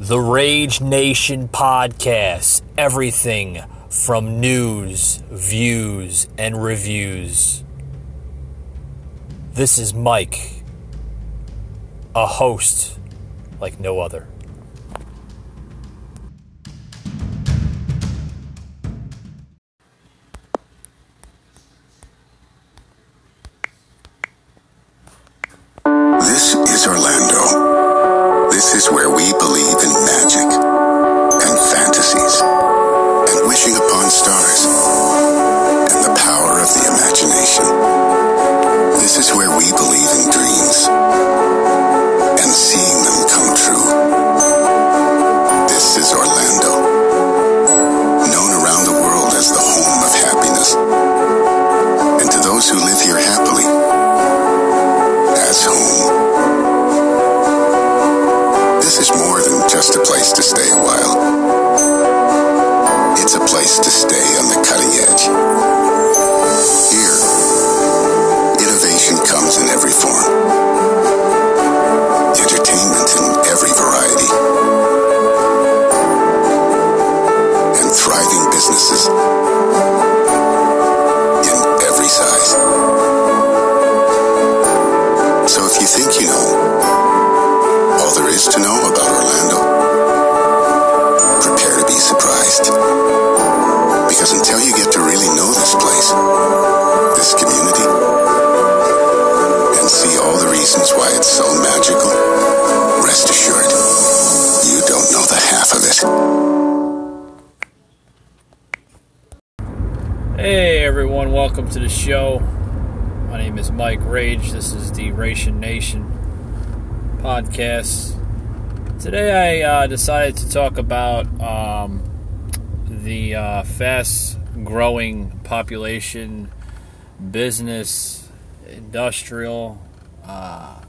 The Rage Nation Podcast. Everything from news, views, and reviews. This is Mike, a host like no other. A place to stay a while. It's a place to stay on the cutting edge. Hey everyone, welcome to the show. My name is Mike Rage. This is the Rage Nation podcast. Today I uh, decided to talk about um, the uh, fast growing population, business, industrial, uh,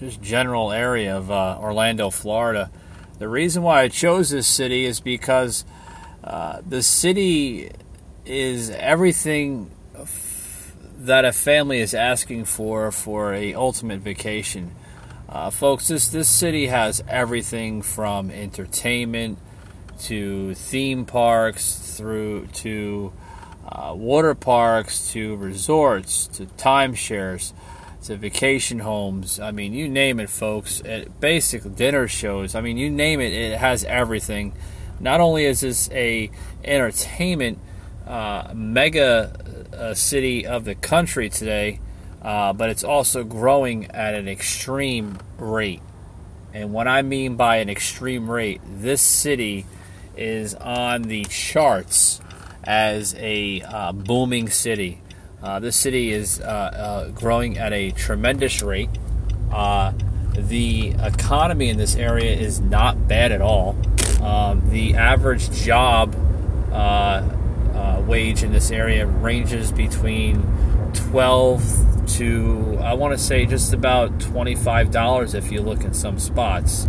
just general area of uh, Orlando, Florida. The reason why I chose this city is because uh, the city is everything that a family is asking for for a ultimate vacation. Uh, folks, this this city has everything from entertainment to theme parks through to uh, water parks to resorts to timeshares to vacation homes. I mean, you name it, folks. It, basic dinner shows. I mean, you name it. It has everything. Not only is this a entertainment uh, mega uh, city of the country today, uh, but it's also growing at an extreme rate. And what I mean by an extreme rate, this city is on the charts as a uh, booming city. Uh, this city is uh, uh, growing at a tremendous rate. The economy in this area is not bad at all. Um, the average job wage in this area ranges between 12 to I want to say just about $25 if you look in some spots.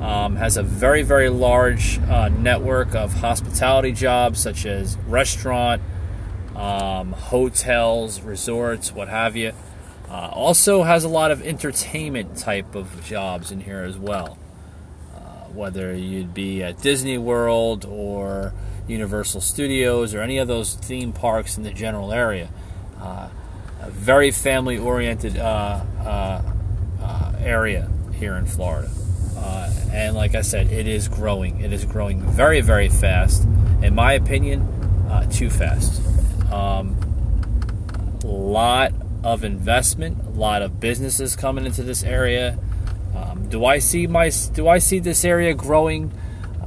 Um, has a very very large uh, network of hospitality jobs such as restaurant, um, hotels, resorts, what have you. Uh, also has a lot of entertainment type of jobs in here as well. Uh, whether you'd be at Disney World or Universal Studios or any of those theme parks in the general area. Uh, a very family oriented uh, uh, uh, area here in Florida. Uh, and like I said, it is growing. It is growing very, very fast. In my opinion, uh, too fast. Um, a lot of investment, a lot of businesses coming into this area. Um, do I see my do I see this area growing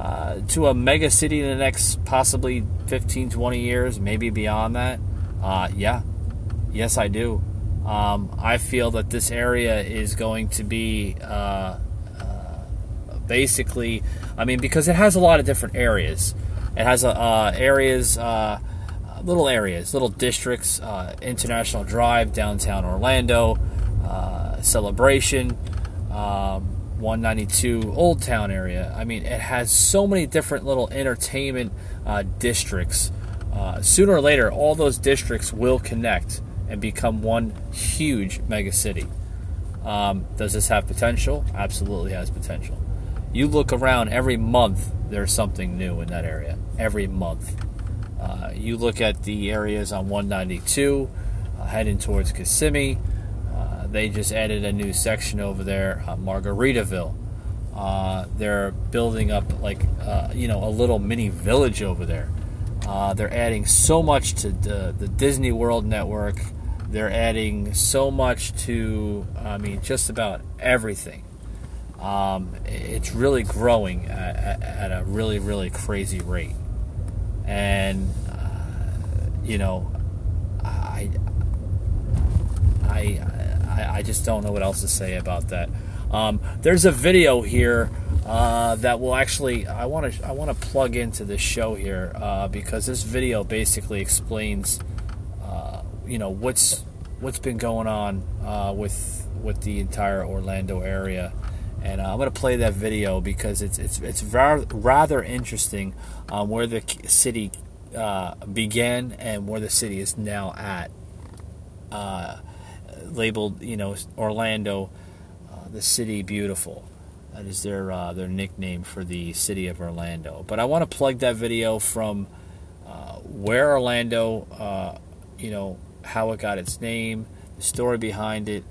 uh, to a mega city in the next possibly 15, 20 years, maybe beyond that? Uh, yeah, yes, I do. Um, I feel that this area is going to be uh, uh, basically, I mean, because it has a lot of different areas. It has uh, areas, uh, little areas, little districts, International Drive, downtown Orlando, Celebration, um, 192 Old Town area. I mean, it has so many different little entertainment uh, districts. Uh, sooner or later, all those districts will connect and become one huge mega city. Um, does this have potential? Absolutely has potential. You look around every month, there's something new in that area. Every month. Uh, you look at the areas on 192 uh, heading towards Kissimmee. Uh, they just added a new section over there, uh, Margaritaville. Uh, they're building up like uh, you know a little mini village over there. they're adding so much to the, the Disney World network. They're adding so much to, I mean, just about everything. Um, it's really growing at, at, at, a really, really crazy rate. And, uh, you know, I, I, I, just don't know what else to say about that. Um, there's a video here uh, that will actually I want to I want to plug into this show here uh, because this video basically explains you know what's what's been going on uh, with with the entire Orlando area. And uh, I'm going to play that video because it's it's it's rather interesting um, where the city uh, began and where the city is now at. Uh, labeled, you know, Orlando, uh, the city beautiful. That is their uh, their nickname for the city of Orlando. But I want to plug that video from where Orlando, you know, how it got its name, the story behind it,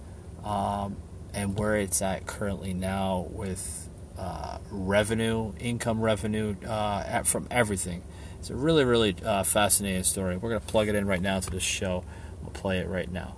um, and where it's at currently now with uh, revenue, income revenue uh, at, from everything. It's a really, really uh, fascinating story. We're going to plug it in right now to the show. We'll play it right now.